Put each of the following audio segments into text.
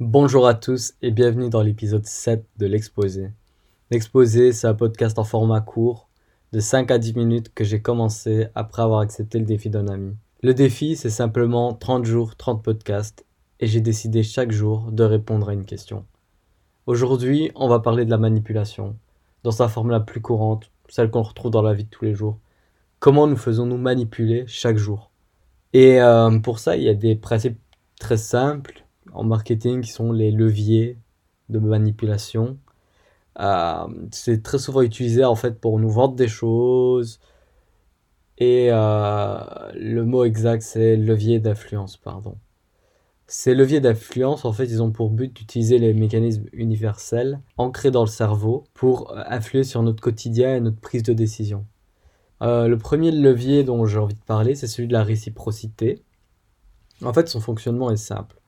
Bonjour à tous et bienvenue dans l'épisode 7 de l'Exposé. L'Exposé, c'est un podcast en format court de 5 à 10 minutes que j'ai commencé après avoir accepté le défi d'un ami. Le défi, c'est simplement 30 jours, 30 podcasts et j'ai décidé chaque jour de répondre à une question. Aujourd'hui, on va parler de la manipulation, dans sa forme la plus courante, celle qu'on retrouve dans la vie de tous les jours. Comment nous faisons-nous manipuler chaque jour? Et euh, pour ça, il y a des principes très simples en marketing qui sont les leviers de manipulation. Euh, c'est très souvent utilisé en fait pour nous vendre des choses. Et euh, le mot exact, c'est levier d'influence, pardon. Ces leviers d'influence, en fait, ils ont pour but d'utiliser les mécanismes universels ancrés dans le cerveau pour influer sur notre quotidien et notre prise de décision. Euh, le premier levier dont j'ai envie de parler, c'est celui de la réciprocité. En fait, son fonctionnement est simple.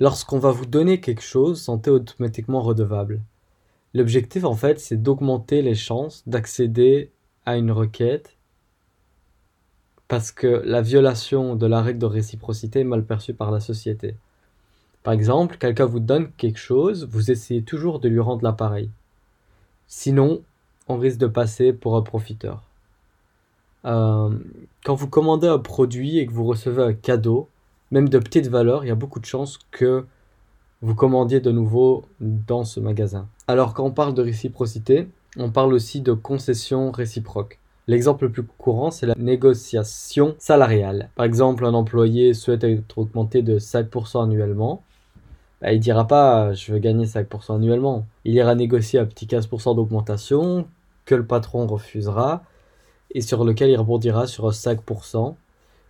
Lorsqu'on va vous donner quelque chose, sentez automatiquement redevable. L'objectif, en fait, c'est d'augmenter les chances d'accéder à une requête parce que la violation de la règle de réciprocité est mal perçue par la société. Par exemple, quelqu'un vous donne quelque chose, vous essayez toujours de lui rendre l'appareil. Sinon, on risque de passer pour un profiteur. Euh, quand vous commandez un produit et que vous recevez un cadeau, même de petite valeur, il y a beaucoup de chances que vous commandiez de nouveau dans ce magasin. Alors quand on parle de réciprocité, on parle aussi de concession réciproque. L'exemple le plus courant, c'est la négociation salariale. Par exemple, un employé souhaite être augmenté de 5% annuellement. Bah, il dira pas je veux gagner 5% annuellement. Il ira négocier un petit 15% d'augmentation que le patron refusera et sur lequel il rebondira sur 5%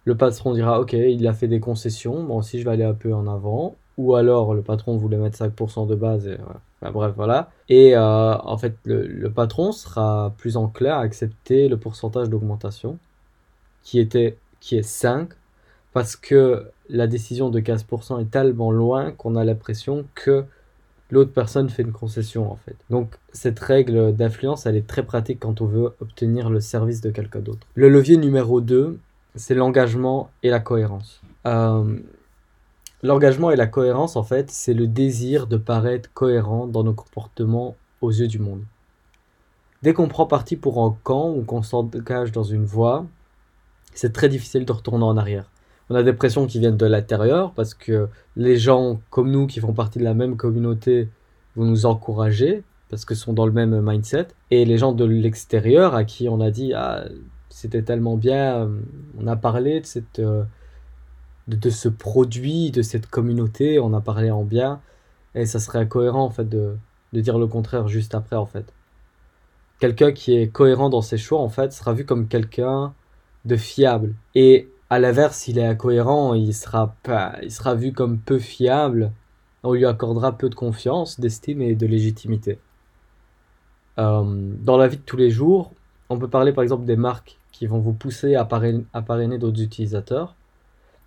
le patron dira ok, il a fait des concessions, bon si je vais aller un peu en avant. Ou alors le patron voulait mettre 5% de base, et, bref voilà. Et euh, en fait le, patron sera plus enclin à accepter le pourcentage d'augmentation qui, était, qui est 5 parce que la décision de 15% est tellement loin qu'on a l'impression que l'autre personne fait une concession en fait. Donc cette règle d'influence, elle est très pratique quand on veut obtenir le service de quelqu'un d'autre. Le levier numéro 2, c'est l'engagement et la cohérence. Euh, l'engagement et la cohérence, en fait, c'est le désir de paraître cohérent dans nos comportements aux yeux du monde. Dès qu'on prend parti pour un camp ou qu'on s'engage dans une voie, c'est très difficile de retourner en arrière. On a des pressions qui viennent de l'intérieur parce que les gens comme nous qui font partie de la même communauté vont nous encourager parce que sont dans le même mindset. Et les gens de l'extérieur à qui on a dit ah, c'était tellement bien. Euh, on a parlé euh, de, ce produit, de cette communauté, on a parlé en bien. Et ça serait incohérent en fait de, dire le contraire juste après en fait. Quelqu'un qui est cohérent dans ses choix en fait sera vu comme quelqu'un de fiable. Et à l'inverse, s'il est incohérent, il sera, pas, il sera vu comme peu fiable. On lui accordera peu de confiance, d'estime et de légitimité. Euh, dans la vie de tous les jours, on peut parler par exemple des marques qui vont vous pousser à parrainer, d'autres utilisateurs,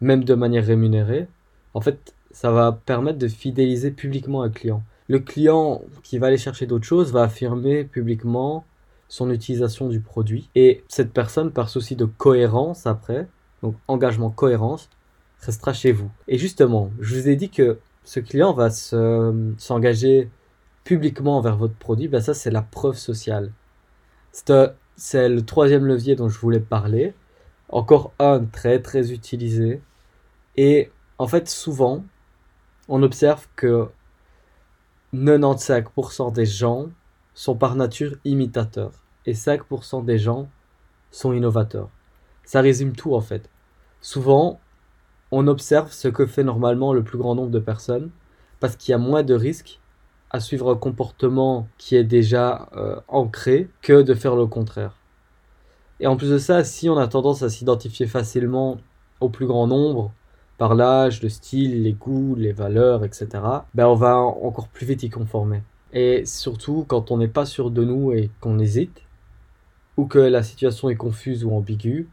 même de manière rémunérée. En fait, ça va permettre de fidéliser publiquement un client. Le client qui va aller chercher d'autres choses va affirmer publiquement son utilisation du produit. Et cette personne, par souci de cohérence après, donc engagement cohérence, restera chez vous. Et justement, je vous ai dit que ce client va s'engager publiquement envers votre produit, ben ça c'est la preuve sociale. C'est c'est le troisième levier dont je voulais parler. Encore un très très utilisé. Et en fait, souvent, on observe que 95% des gens sont par nature imitateurs et 5% des gens sont innovateurs. Ça résume tout en fait. Souvent, on observe ce que fait normalement le plus grand nombre de personnes parce qu'il y a moins de risques à suivre un comportement qui est déjà euh, ancré que de faire le contraire. Et en plus de ça, si on a tendance à s'identifier facilement au plus grand nombre, par l'âge, le style, les goûts, les valeurs, etc., ben on va encore plus vite y conformer. Et surtout quand on n'est pas sûr de nous et qu'on hésite, ou que la situation est confuse ou ambiguë,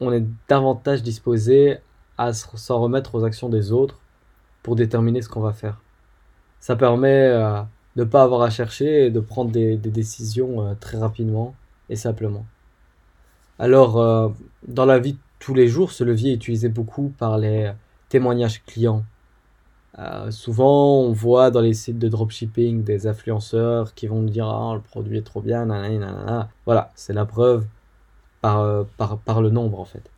on est davantage disposé à s'en remettre aux actions des autres pour déterminer ce qu'on va faire ça permet euh, de ne pas avoir à chercher et de prendre des, décisions euh, très rapidement et simplement. Alors, euh, dans la vie de tous les jours, ce levier est utilisé beaucoup par les témoignages clients. Souvent, on voit dans les sites de dropshipping des influenceurs qui vont dire ah, le produit est trop bien, nanana, nanana. Voilà, c'est la preuve par, par, par le nombre en fait.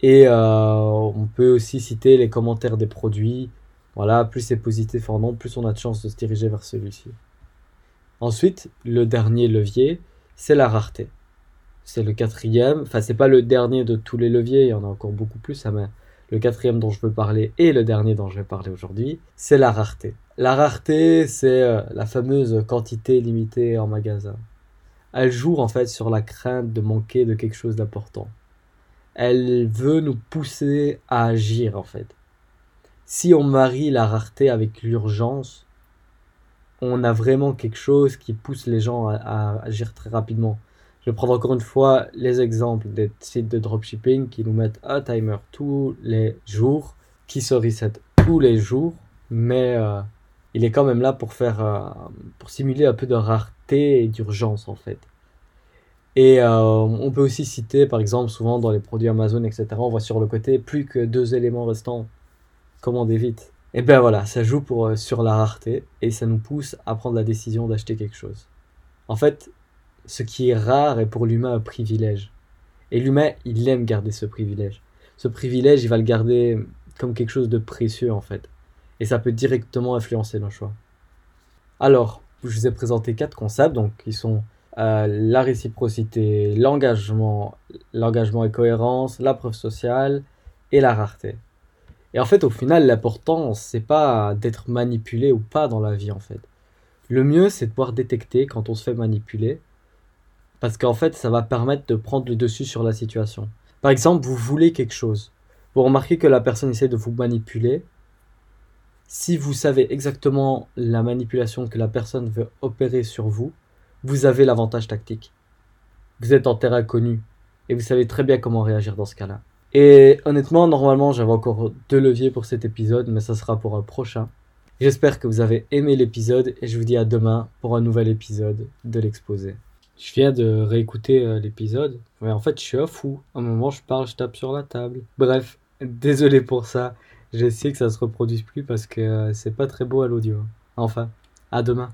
Et on peut aussi citer les commentaires des produits. Voilà, plus c'est positif en nombre, plus on a de chances de se diriger vers celui-ci. Ensuite, le dernier levier, c'est la rareté. C'est le quatrième, enfin c'est pas le dernier de tous les leviers, il y en a encore beaucoup plus, hein, mais le quatrième dont je veux parler et le dernier dont je vais parler aujourd'hui, c'est la rareté. La rareté, c'est euh, la fameuse quantité limitée en magasin. Elle joue en fait sur la crainte de manquer de quelque chose d'important. Elle veut nous pousser à agir en fait. Si on marie la rareté avec l'urgence, on a vraiment quelque chose qui pousse les gens à, agir très rapidement. Je vais prendre encore une fois les exemples des sites de dropshipping qui nous mettent un timer tous les jours, qui se reset tous les jours, mais euh, il est quand même là pour faire, euh, pour simuler un peu de rareté et d'urgence en fait. Et euh, on peut aussi citer, par exemple, souvent dans les produits Amazon, etc., on voit sur le côté plus que deux éléments restants. Commandez vite. Et ben voilà, ça joue pour, euh, sur la rareté et ça nous pousse à prendre la décision d'acheter quelque chose. En fait, ce qui est rare est pour l'humain un privilège. Et l'humain, il aime garder ce privilège. Ce privilège, il va le garder comme quelque chose de précieux en fait. Et ça peut directement influencer nos choix. Alors, je vous ai présenté quatre concepts, donc qui sont euh, la réciprocité, l'engagement, l'engagement et cohérence, la preuve sociale et la rareté. Et en fait, au final, l'important, c'est pas d'être manipulé ou pas dans la vie, en fait. Le mieux, c'est de pouvoir détecter quand on se fait manipuler, parce qu'en fait, ça va permettre de prendre le dessus sur la situation. Par exemple, vous voulez quelque chose. Vous remarquez que la personne essaie de vous manipuler. Si vous savez exactement la manipulation que la personne veut opérer sur vous, vous avez l'avantage tactique. Vous êtes en terrain connu et vous savez très bien comment réagir dans ce cas-là. Et honnêtement, normalement, j'avais encore deux leviers pour cet épisode, mais ça sera pour un prochain. J'espère que vous avez aimé l'épisode et je vous dis à demain pour un nouvel épisode de l'exposé. Je viens de réécouter euh, l'épisode. mais en fait, je suis un fou. À un moment, je parle, je tape sur la table. Bref, désolé pour ça. J'essaie que ça se reproduise plus parce que euh, c'est pas très beau à l'audio. Enfin, à demain.